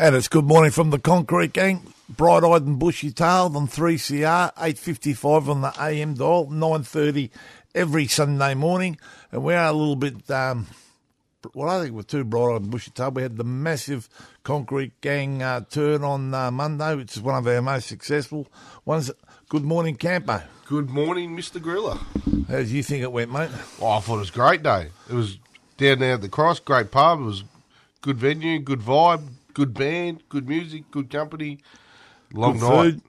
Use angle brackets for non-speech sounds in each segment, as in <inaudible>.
And it's good morning from the Concrete Gang. Bright eyed and bushy tailed on 3CR, 8.55 on the AM dial, 9.30 every Sunday morning. And we are a little bit, um, well, I think we're too bright eyed and bushy tailed. We had the massive Concrete Gang uh, turn on uh, Monday, which is one of our most successful ones. Good morning, Campo. Good morning, Mr. Gorilla. How do you think it went, mate? Oh, I thought it was a great day. It was down there at the Cross, great pub. It was good venue, good vibe, good band, good music, good company. Long Good night. food.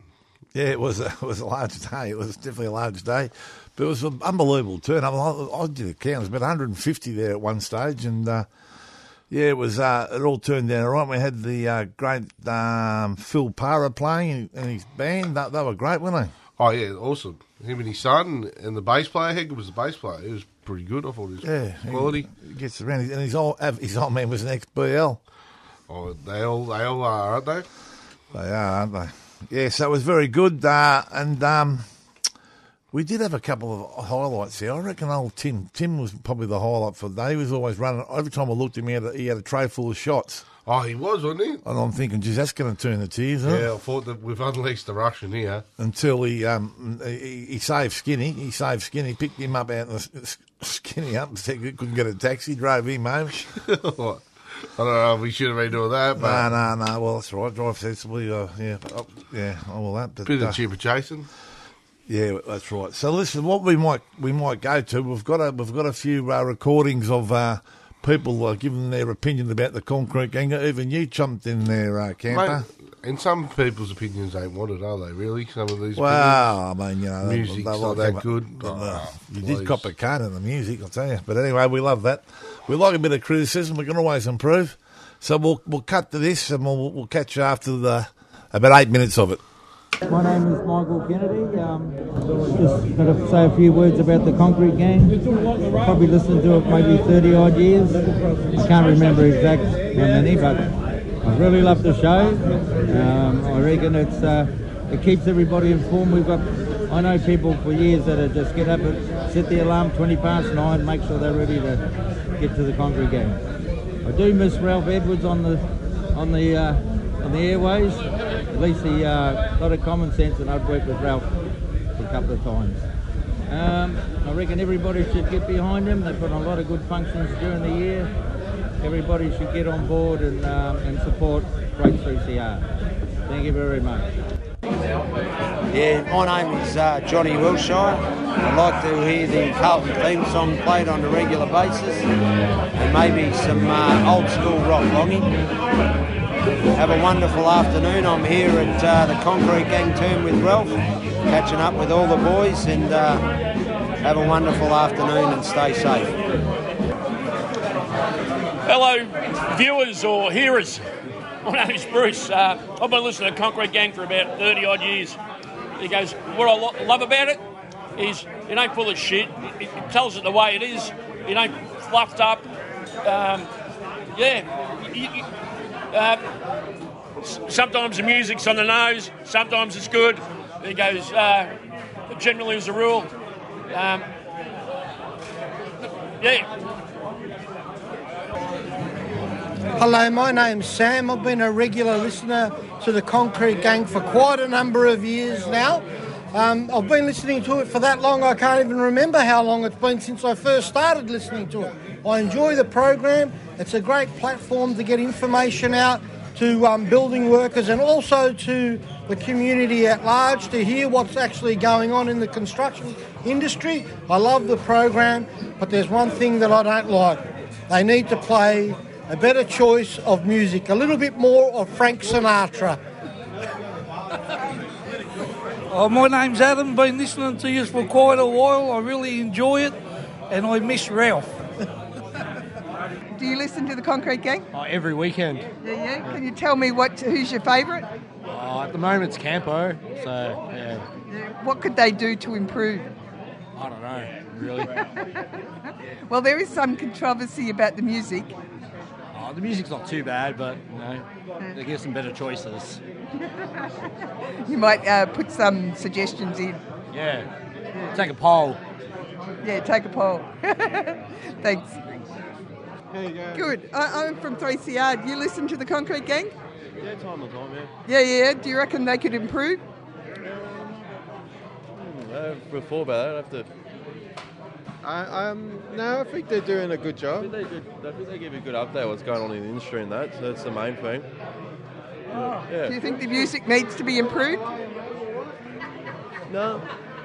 Yeah, it was a, <laughs> it was a large day. It was definitely a large day, but it was an unbelievable turn. I, I, did a count. There was about 150 there at one stage, and uh, yeah, it was. Uh, it all turned out all right. We had the uh, great um, Phil Parra playing and his band. That, they were great, weren't they? Oh yeah, awesome. Him and his son and the bass player. Hegel was the bass player. He was pretty good. I thought it was Yeah, quality. He, he gets around, and his old his old man was an ex BL. Oh, they all they all are, aren't they? They are, aren't they? Yeah, so it was very good, uh, and um, we did have a couple of highlights here. I reckon old Tim. Tim was probably the highlight for the day. He was always running. Every time I looked at him, he had a, he had a tray full of shots. Oh, he was, wasn't he? And I'm thinking, geez, that's going to turn the tears, it? Yeah, I thought that we've unleashed the Russian here. Until he, um, he he saved Skinny. He saved Skinny, picked him up out the Skinny up, couldn't get a taxi, drove him home. <laughs> I don't know we should have been doing that, but No, no, no. Well, that's right. Drive sensibly. Uh, yeah, oh, yeah, all that. But, bit uh, of cheaper chasing. Yeah, that's right. So listen, what we might we might go to, we've got a we've got a few uh, recordings of uh, people uh, giving their opinion about the concrete gang. Even you jumped in there, uh, camper. Mate, and some people's opinions ain't wanted, are they? Really? Some of these. Well, I mean, you know, they- Music's they not like that good. Oh, you please. did cop a card in the music, I'll tell you. But anyway, we love that. We like a bit of criticism. We can always improve. So we'll we'll cut to this, and we'll we'll catch you after the about eight minutes of it. My name is Michael Kennedy. Um, just going to say a few words about the Concrete Gang. Probably listened to it maybe 30 odd years. I can't remember exact how many, but I really love the show. Um, I reckon it's uh, it keeps everybody informed. We've got I know people for years that are just get up and set the alarm 20 past nine, make sure they're ready to get to the Concrete Gang. I do miss Ralph Edwards on the on the uh, on the airways. Least uh, a common sense, and I've worked with Ralph a couple of times. Um, I reckon everybody should get behind him. They put on a lot of good functions during the year. Everybody should get on board and um, and support Great 3CR. Thank you very much. Yeah, my name is uh, Johnny Wilshire. I'd like to hear the Carlton theme song played on a regular basis and maybe some uh, old school rock longing. Have a wonderful afternoon. I'm here at uh, the Concrete Gang Turn with Ralph, catching up with all the boys and uh, have a wonderful afternoon and stay safe. Hello, viewers or hearers. My name is Bruce. Uh, I've been listening to Concrete Gang for about 30 odd years. He goes, What I lo- love about it is it ain't full of shit. It, it tells it the way it is. It ain't fluffed up. Um, yeah, you, Uh, sometimes the music's on the nose, sometimes it's good. He goes, uh, generally as a rule. Um, yeah, Hello, my name's Sam. I've been a regular listener to the Concrete Gang for quite a number of years now. Um, I've been listening to it for that long, I can't even remember how long it's been since I first started listening to it. I enjoy the program. It's a great platform to get information out to um, building workers and also to the community at large to hear what's actually going on in the construction industry. I love the program, but there's one thing that I don't like. They need to play a better choice of music, a little bit more of Frank Sinatra. Oh, <laughs> my name's Adam. Been listening to you for quite a while. I really enjoy it, and I miss Ralph. Do you listen to the Concrete Gang? Oh, every weekend. Yeah, yeah. Can you tell me what who's your favourite? Oh, at the moment it's Campo, so yeah. What could they do to improve? I don't know, really. <laughs> Well, there is some controversy about the music. oh, the music's not too bad, but you know, they give some better choices. <laughs> You might uh, put some suggestions in. Yeah. Take a poll. Yeah, take a poll. <laughs> Thanks. Good. I, I'm from 3CR. Do you listen to the Concrete Gang? Yeah, time and time, yeah. Yeah, yeah. Do you reckon they could improve? Before about that, I have to. I, um, no, I think they're doing a good job. I think they, did, I think they give a good update what's going on in the industry and that. So that's the main thing. Yeah. Do you think the music needs to be improved? No.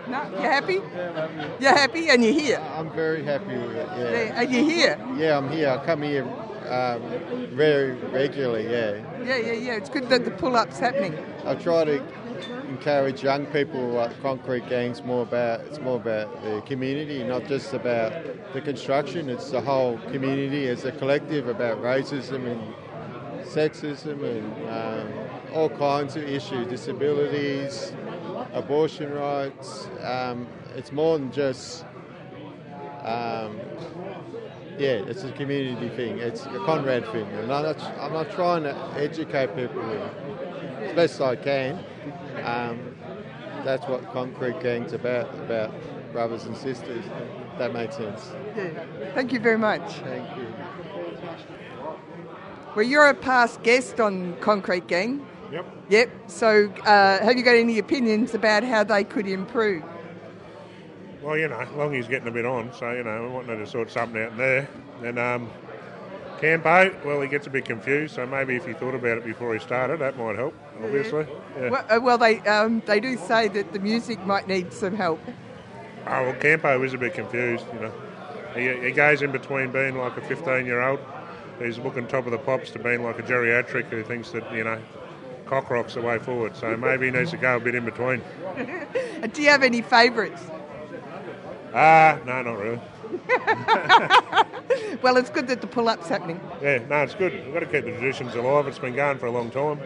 No. You happy? Yeah, I'm happy. You're happy and you're here. I'm very happy with it. Yeah. And you're here. Yeah, I'm here. I come here um, very regularly. Yeah. Yeah, yeah, yeah. It's good that the pull-up's happening. I try to encourage young people what concrete gangs more about. It's more about the community, not just about the construction. It's the whole community as a collective about racism and sexism and um, all kinds of issues, disabilities, abortion rights. Um, it's more than just. Um, yeah, it's a community thing. It's a Conrad thing, and I'm not, I'm not trying to educate people as best I can. Um, that's what Concrete Gang's about, about brothers and sisters. That makes sense. Yeah. Thank you very much. Thank you. Well, you're a past guest on Concrete Gang. Yep. Yep. So, uh, have you got any opinions about how they could improve? Well, you know, Longy's getting a bit on, so, you know, we want to sort something out there. And um, Campo, well, he gets a bit confused, so maybe if he thought about it before he started, that might help, obviously. Yeah. Well, uh, well, they um, they do say that the music might need some help. Oh, well, Campo is a bit confused, you know. He, he goes in between being like a 15 year old who's looking top of the pops to being like a geriatric who thinks that, you know, cockrock's the way forward. So maybe he needs to go a bit in between. Uh, <laughs> do you have any favourites? Ah, no, not really. <laughs> Well, it's good that the pull-up's happening. Yeah, no, it's good. We've got to keep the traditions alive. It's been going for a long time.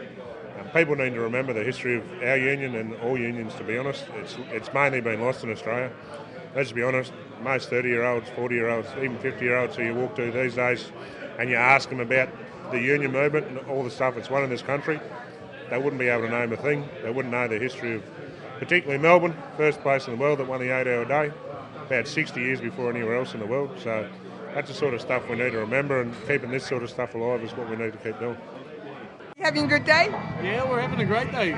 Um, people need to remember the history of our union and all unions, to be honest. It's, it's mainly been lost in Australia. Let's be honest, most 30 year olds, 40 year olds, even 50 year olds who you walk to these days and you ask them about the union movement and all the stuff that's won in this country, they wouldn't be able to name a thing. They wouldn't know the history of, particularly Melbourne, first place in the world that won the eight hour day, about 60 years before anywhere else in the world. So that's the sort of stuff we need to remember, and keeping this sort of stuff alive is what we need to keep doing. You having a good day? Yeah, we're having a great day.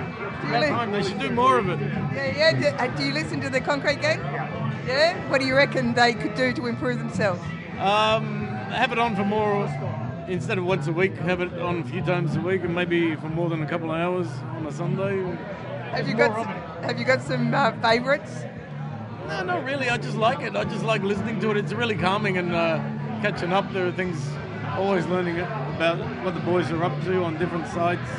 Really? Time. They should do more of it. Yeah, yeah. Do, uh, do you listen to the Concrete Gang? Yeah. What do you reckon they could do to improve themselves? Um, have it on for more, instead of once a week, have it on a few times a week, and maybe for more than a couple of hours on a Sunday. Have you got some, Have you got some uh, favourites? No, not really. I just like it. I just like listening to it. It's really calming and uh, catching up. There are things, always learning about what the boys are up to on different sites.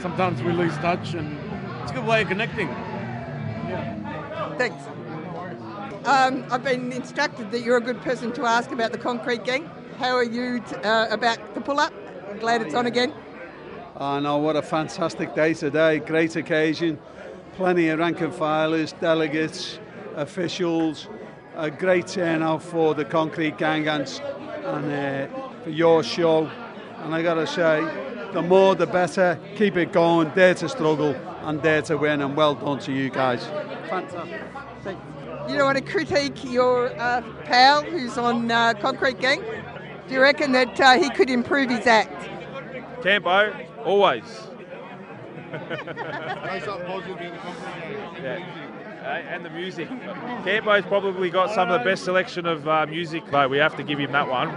Sometimes we lose touch, and it's a good way of connecting. Yeah. Thanks. Um, I've been instructed that you're a good person to ask about the Concrete Gang. How are you t- uh, about the pull-up? I'm glad it's on again. Oh no, what a fantastic day today. Great occasion. Plenty of rank and filers, delegates, officials. A great turnout for the Concrete Gang and, and uh, for your show. And I got to say, The more, the better. Keep it going. Dare to struggle and dare to win. And well done to you guys. Fantastic. You don't want to critique your uh, pal who's on uh, Concrete Gang? Do you reckon that uh, he could improve his act? Campo, always. <laughs> yeah. Uh, and the music. Campo's probably got some of the best selection of uh, music, but we have to give him that one.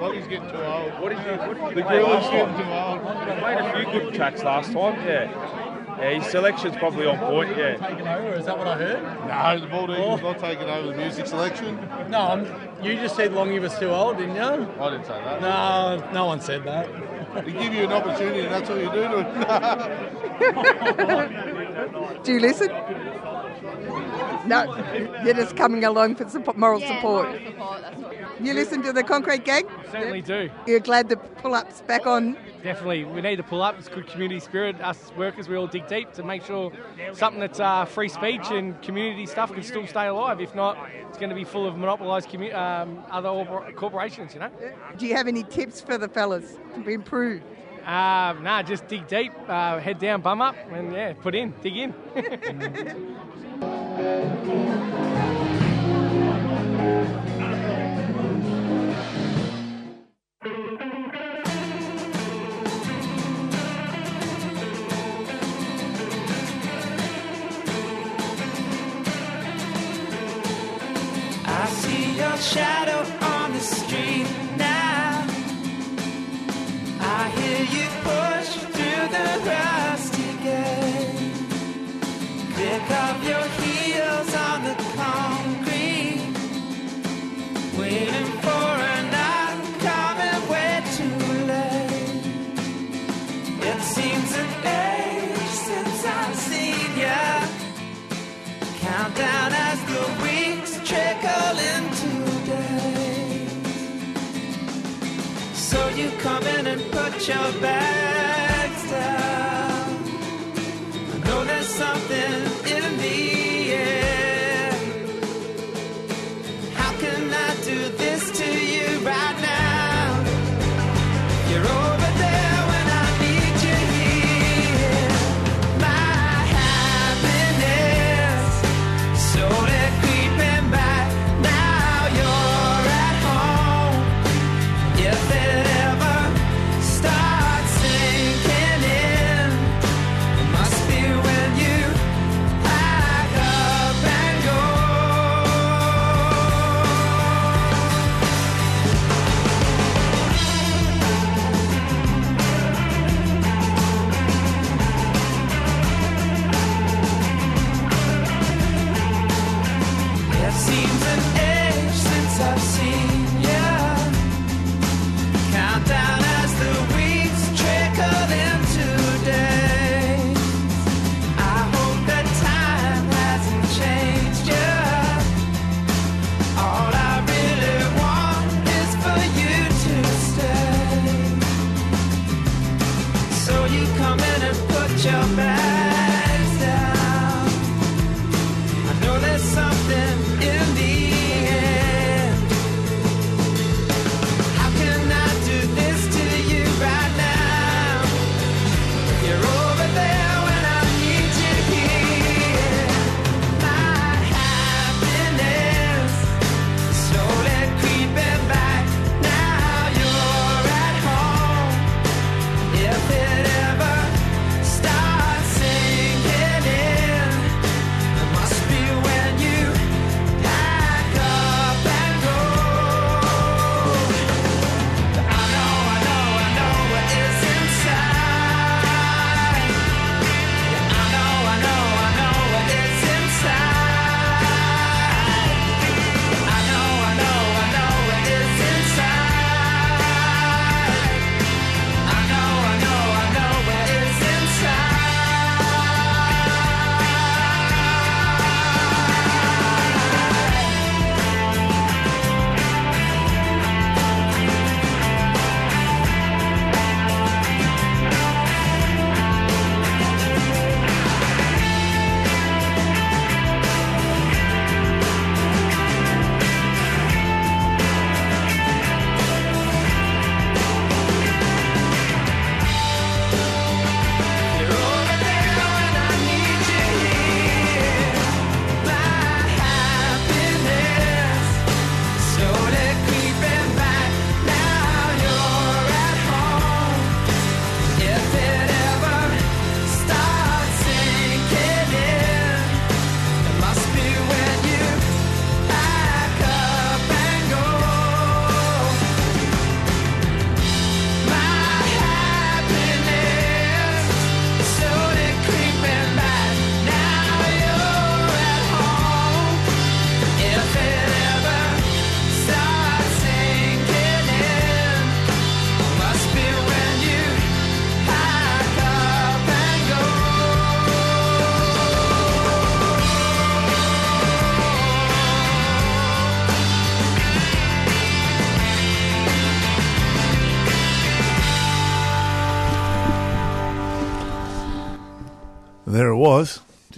Longy's getting too old. What did you? What did you The play grill last is getting too old. He played a few good tracks last time. Yeah. Yeah, his selection's probably on point. Yeah. Taking over, is that what I heard? No, the Bald Eagle's not taking over the music selection. No, I'm, you just said Longy was too old, didn't you? I didn't say that. No, no one said that. <laughs> They give you an opportunity, and that's all you do to it. Do you listen? <laughs> No, you're just coming along for support, moral support. You listen to the Concrete Gang? Certainly do. You're glad the pull-ups back on. Definitely, we need to pull up. It's good community spirit. Us workers, we all dig deep to make sure something that's uh, free speech and community stuff can still stay alive. If not, it's going to be full of monopolised commu- um, other or- corporations. You know. Do you have any tips for the fellas to improve? Uh, nah, just dig deep, uh, head down, bum up, and yeah, put in, dig in. <laughs> <laughs> I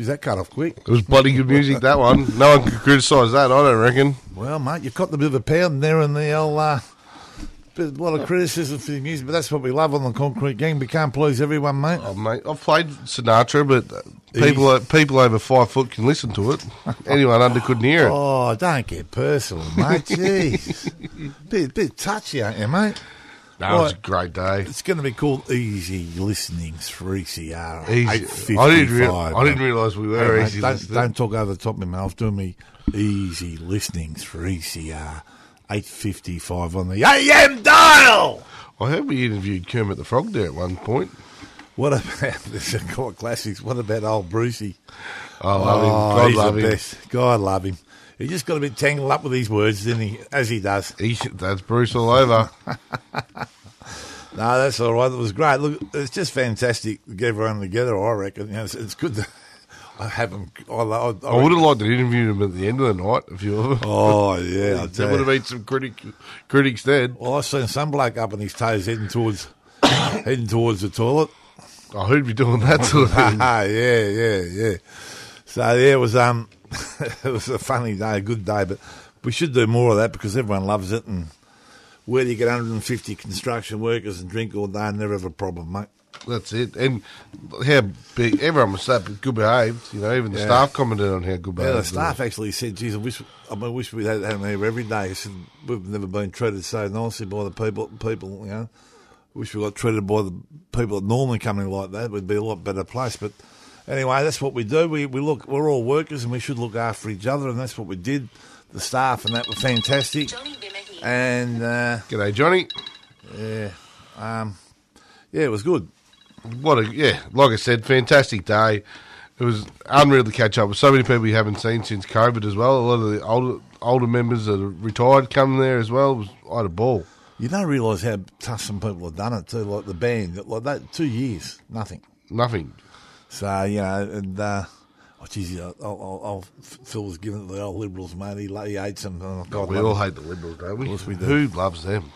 Geez, that cut off quick. It was bloody good music, that one. No one could criticise that, I don't reckon. Well, mate, you've got a bit of a pound there in the old, uh, bit, a lot of criticism for the music, but that's what we love on the Concrete Gang. We can't please everyone, mate. Oh, mate, I've played Sinatra, but uh, people uh, people over five foot can listen to it. Anyone under couldn't hear it. Oh, don't get personal, mate. <laughs> Jeez. bit, bit touchy, ain't you, mate? It was a great day. It's going to be called Easy Listening 3CR. Easy. I didn't rea- 855, I didn't realise we were mate, easy don't. Don't talk over the top of my mouth doing me Easy Listening 3CR 855 on the AM dial. I heard we interviewed Kermit the Frog there at one point. What about <laughs> this is classics? What about old Brucey? Oh, I love him. God oh, love him. best. God love him. He just got a bit tangled up with these words, didn't he? As he does. He, that's Bruce all over. <laughs> No, that's all right. It was great. Look, it's just fantastic to get everyone together. I reckon. You know, it's, it's good to. <laughs> I haven't. I, I, I, I would have liked to interview him at the end of the night. If you Oh yeah, there would have been some critic, critics then. Well, I seen some bloke up on his toes heading towards <coughs> heading towards the toilet. Oh, who'd be doing that sort of thing? <laughs> yeah, yeah, yeah. So yeah, it was um, <laughs> it was a funny day, a good day, but we should do more of that because everyone loves it. And where do you get 150 construction workers and drink all day and never have a problem, mate? That's it. And how big everyone was so good behaved. You know, even the Yeah. staff commented on how good Yeah, behaved. the staff actually said, "Geez, I wish, I, mean, I wish we had, them here every day." Said, "We've never been treated so nicely by the people. People, you know, wish we got treated by the people that normally come in like that. We'd be a lot better place." But anyway, that's what we do. We we look. We're all workers, and we should look after each other, and that's what we did. The staff and that were fantastic. And uh, G'day, Johnny. Yeah, um, yeah, it was good. What a yeah, like I said, fantastic day. It was unreal to catch up with so many people you haven't seen since COVID as well. A lot of the older older members that are retired come there as well. It was, I had a ball. You don't realise how tough some people have done it too. Like the band, like that, two years, nothing. Nothing. So you know, and uh, oh geez, I'll, I'll, I'll, Phil was giving it to the old Liberals, mate. He, he hates them. Oh, God, we all hate the Liberals, don't we? Of course we do. Who loves them?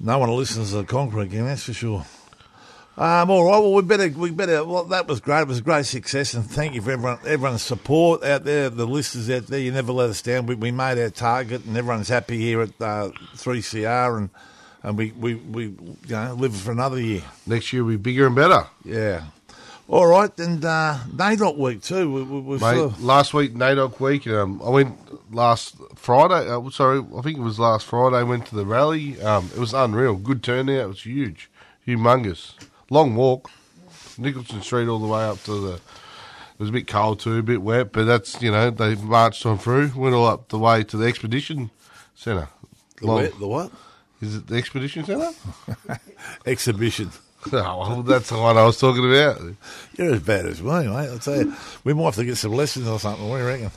No one listens to the Concrete Gang, that's for sure. Um, all right, well, we better, we better. Well, that was great. It was a great success, and thank you for everyone, everyone's support out there. The listeners out there, you never let us down. We, we made our target, and everyone's happy here at uh, Three CR, and and we, we, we you know live for another year. Next year will be bigger and better. Yeah. All right, and uh, NAIDOC week too. We, we, we're Mate, sort of- last week, NAIDOC week, um, I went last Friday. Uh, sorry, I think it was last Friday. Went to the rally. Um, it was unreal. Good turnout. It was huge, humongous. Long walk, Nicholson Street all the way up to the. It was a bit cold too, a bit wet, but that's you know they marched on through. Went all up the way to the expedition centre. The wet- the what? Is it the expedition centre? <laughs> exhibition. <laughs> Oh, well, that's the one I was talking about. You're as bad as me, mate. I'll tell you. We might have to get some lessons or something. What do you reckon?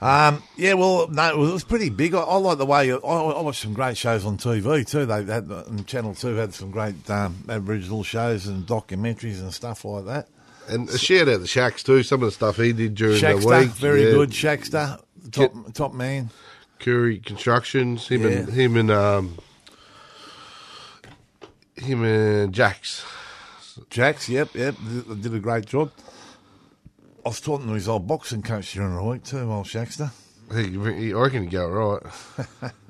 Um, yeah, well, no, it was, pretty big. I, I like the way I, I watched some great shows on TV too. They had and Channel Two had some great um, Aboriginal shows and documentaries and stuff like that. And a shout out to Shacks too. Some of the stuff he did during the Shackster, week. very yeah. good. Shackster, top top man. Curry Constructions. Him and him and um, him and Jax. Jax, yep, yep, did, did a great job. I was talking to his old boxing coach during the week too, old Shackster. He, he, I reckon he go right. <laughs>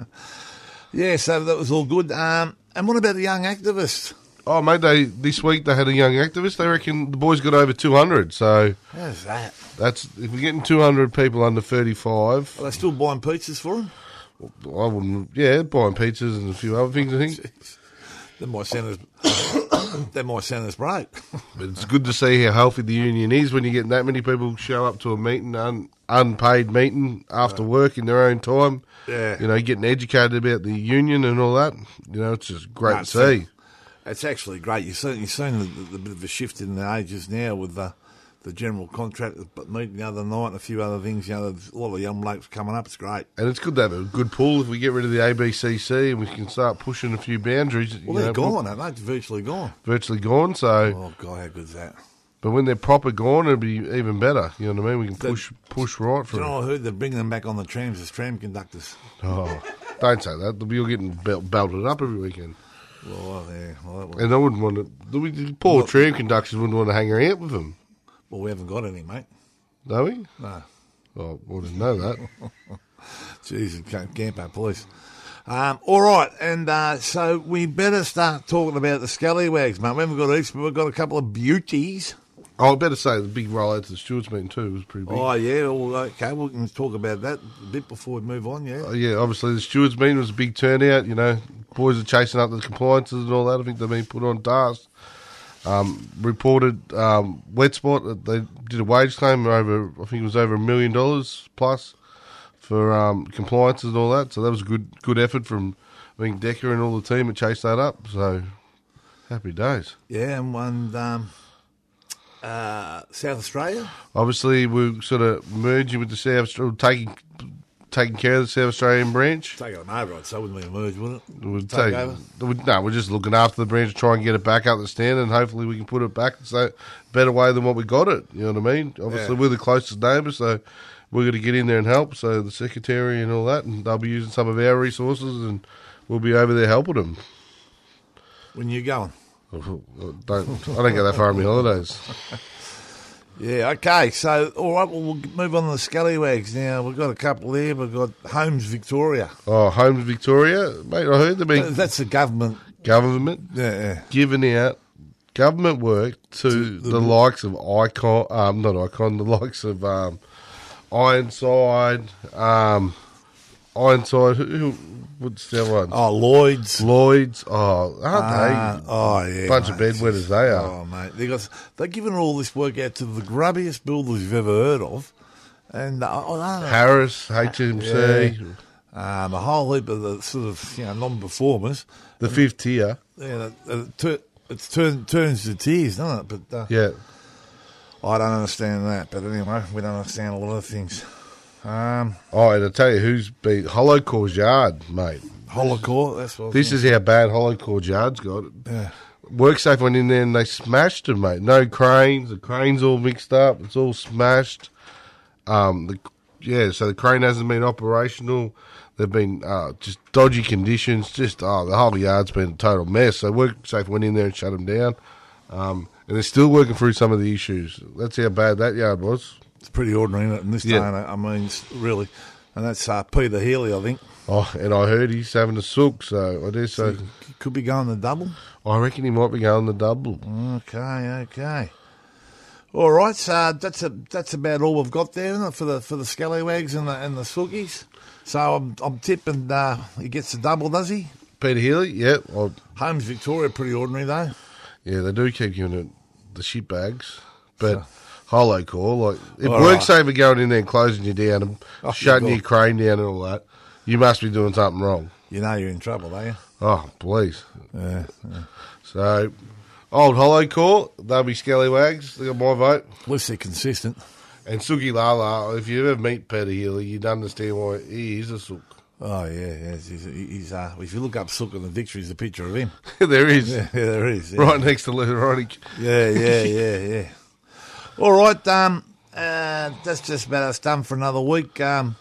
Yeah, so that was all good. Um, and what about the young activist? Oh, mate, they this week they had a young activist. They reckon the boys got over two hundred. So How's that? that's if we're getting two hundred people under thirty five. Are they still buying pizzas for him? I wouldn't. Yeah, buying pizzas and a few other things. I think. <laughs> That might sound as that might sound as bright. <laughs> But it's good to see how healthy the union is when you get that many people show up to a meeting, un, unpaid meeting after work in their own time. Yeah. You know, getting educated about the union and all that. You know, it's just great No, to see. It's actually great. You've seen, you've seen the, the, the bit of a shift in the ages now with the, the general contract meeting the other night and a few other things. You know, a lot of young blokes coming up. It's great. And it's good to have a good pool if we get rid of the ABCC and we can start pushing a few boundaries. Well, they're gone, aren't they? They're virtually gone. Virtually gone. So, Oh, God, how good's that? but when they're proper gone, it'll be even better. You know what I mean? We can The- push push right for you know, it. I heard they're bringing them back on the trams as tram conductors. Oh, don't say that. You're getting belt, belted up every weekend. Well, yeah. Well, And I wouldn't want to. The poor Well- tram conductors wouldn't want to hang around with them. Well, we haven't got any, mate. No, we? No. Well, didn't know that. <laughs> Jesus, Campo, please. Um, all right, and uh, so we better start talking about the scallywags, mate. We haven't got each, but we've got a couple of beauties. Oh, I better say the big rollout to the stewards meeting too was pretty big. Oh, yeah, well, okay, we can talk about that a bit before we move on, yeah. Uh, yeah, obviously the stewards meeting was a big turnout. You know, boys are chasing up the compliances and all that. I think they've been put on task. Um, reported um, wet spot they did a wage claim over. I think it was over a million dollars plus for um, compliances and all that. So that was a good good effort from I think Decker and all the team that chased that up. So happy days. Yeah, and one um, uh, South Australia. Obviously, we're sort of merging with the South, Austra- taking taking care of the South Australian branch. Taking them over, I'd say, wouldn't be a merge, would it? We'll Take take, over? no, we're just looking after the branch, try and get it back up the stand, and hopefully we can put it back so better way than what we got it. You know what I mean? Obviously, Yeah. we're the closest neighbour, so we're going to get in there and help. So the secretary and all that, and they'll be using some of our resources, and we'll be over there helping them. When you going? <laughs> Don't I don't go that far on my holidays. <laughs> Yeah, okay. So, all right, well, we'll move on to the scallywags now. We've got a couple there. We've got Homes Victoria. Oh, Homes Victoria, mate. I heard they've been That's the government. government Yeah, yeah. giving out government work to, the, likes of Icon, um, not Icon, the likes of um, Ironside, um, Ironside. Who, who what's the other one? Oh, Lloyd's. Lloyd's. Oh, aren't Ah, they? oh, yeah. bunch of mate. bedwetters they are. Oh, mate. They got, they're giving all this work out to the grubbiest builders you've ever heard of. And uh, I don't know. Harris, HMC. Um, a whole heap of the sort of you know non-performers. the fifth tier. Yeah, it, tur- it's turn, turns to tears, doesn't it? But uh, Yeah. I don't understand that. But anyway, we don't understand a lot of things. Um, Oh, and I tell you who's been Hollow Core's yard, mate. Holocaust. That's what. This is how bad Core's yard's got it. Yeah. WorkSafe went in there and they smashed it, mate. No cranes. The crane's all mixed up. It's all smashed. Um, the yeah, so the crane hasn't been operational. They've been uh, just dodgy conditions. Just oh, the whole yard's been a total mess. So WorkSafe went in there and shut them down, um, and they're still working through some of the issues. That's how bad that yard was. It's pretty ordinary isn't it, in this Yeah. day. and. I mean, it's really, and that's uh, Peter Healy, I think. Oh, and I heard he's having a sook, so I dare say. He could be going the double. I reckon he might be going the double. Okay, okay. All right, so that's a, that's about all we've got there isn't it, for the for the scallywags and the and the sookies. So I'm I'm tipping uh, he gets the double, does he? Peter Healy, yeah. Well, Homes Victoria, pretty ordinary though. Yeah, they do keep giving it the shit bags, but hollow core like if All works right. over going in there and closing you down and Oh, shutting yeah, your crane down and all that, you must be doing something wrong. You know you're in trouble, don't you? Oh, please. Yeah. So, old hollow core, they'll be scallywags. They got my vote. At least they're consistent. And Suki Lala, if you ever meet Peter Healy, you'd understand why he is a sook. Oh yeah, yeah. He's, he's uh, if you look up Sook in the dictionary, there's a picture of him. <laughs> there is. Yeah, <laughs> yeah, there is. yeah. Right next to Ronnie. Yeah, yeah, yeah, yeah. All right, um, uh, that's just about us done for another week. Um,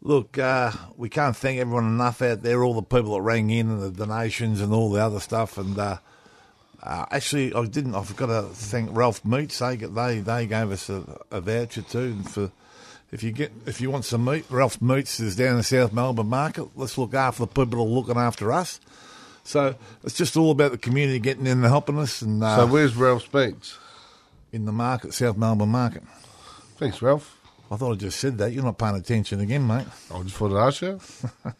look, uh, we can't thank everyone enough out there, all the people that rang in and the donations and all the other stuff. And uh, uh, actually, I didn't. I forgot to thank Ralph Meats. They they they gave us a, a voucher too for. If you get if you want some meat, Ralph Meats is down in the South Melbourne Market. Let's look after the people that are looking after us. So it's just all about the community getting in and helping us. And uh, so where's Ralph Speaks? In the market, South Melbourne Market. Thanks, Ralph. I thought I just said that. You're not paying attention again, mate. I just thought I'd ask you. <laughs>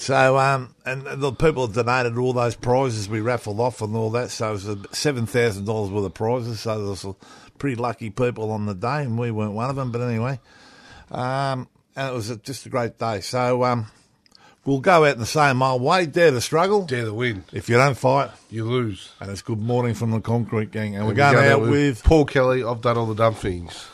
So, um, and the people donated all those prizes we raffled off and all that. So it was seven thousand dollars worth of prizes. So there was pretty lucky people on the day, and we weren't one of them. But anyway, um, and it was a, just a great day. So um, we'll go out in the same old way. Dare the struggle, dare the win. If you don't fight, you lose. And it's good morning from the concrete gang. And, we're And going we go out there with Paul Kelly. I've done all the dumb things.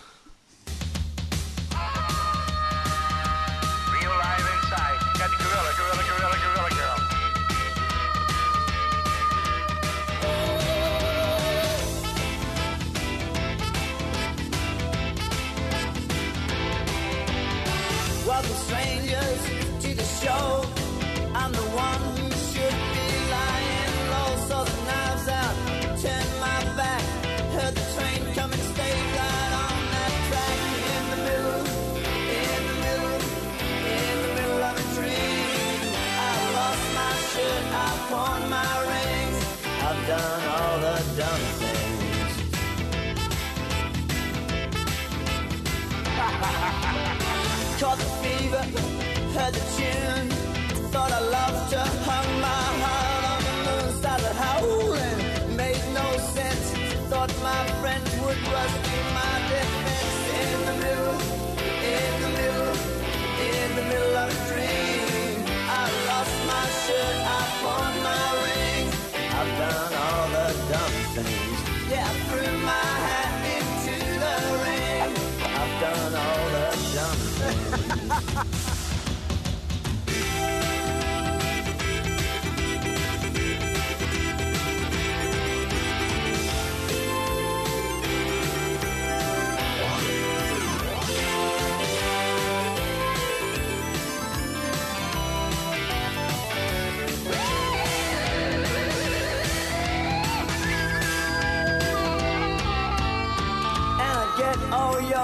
again.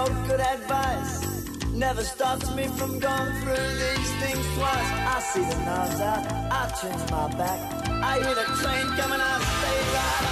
all good advice never stops me from going through these things twice. I see the knives out, I turn my back. I hear the train coming, I stay right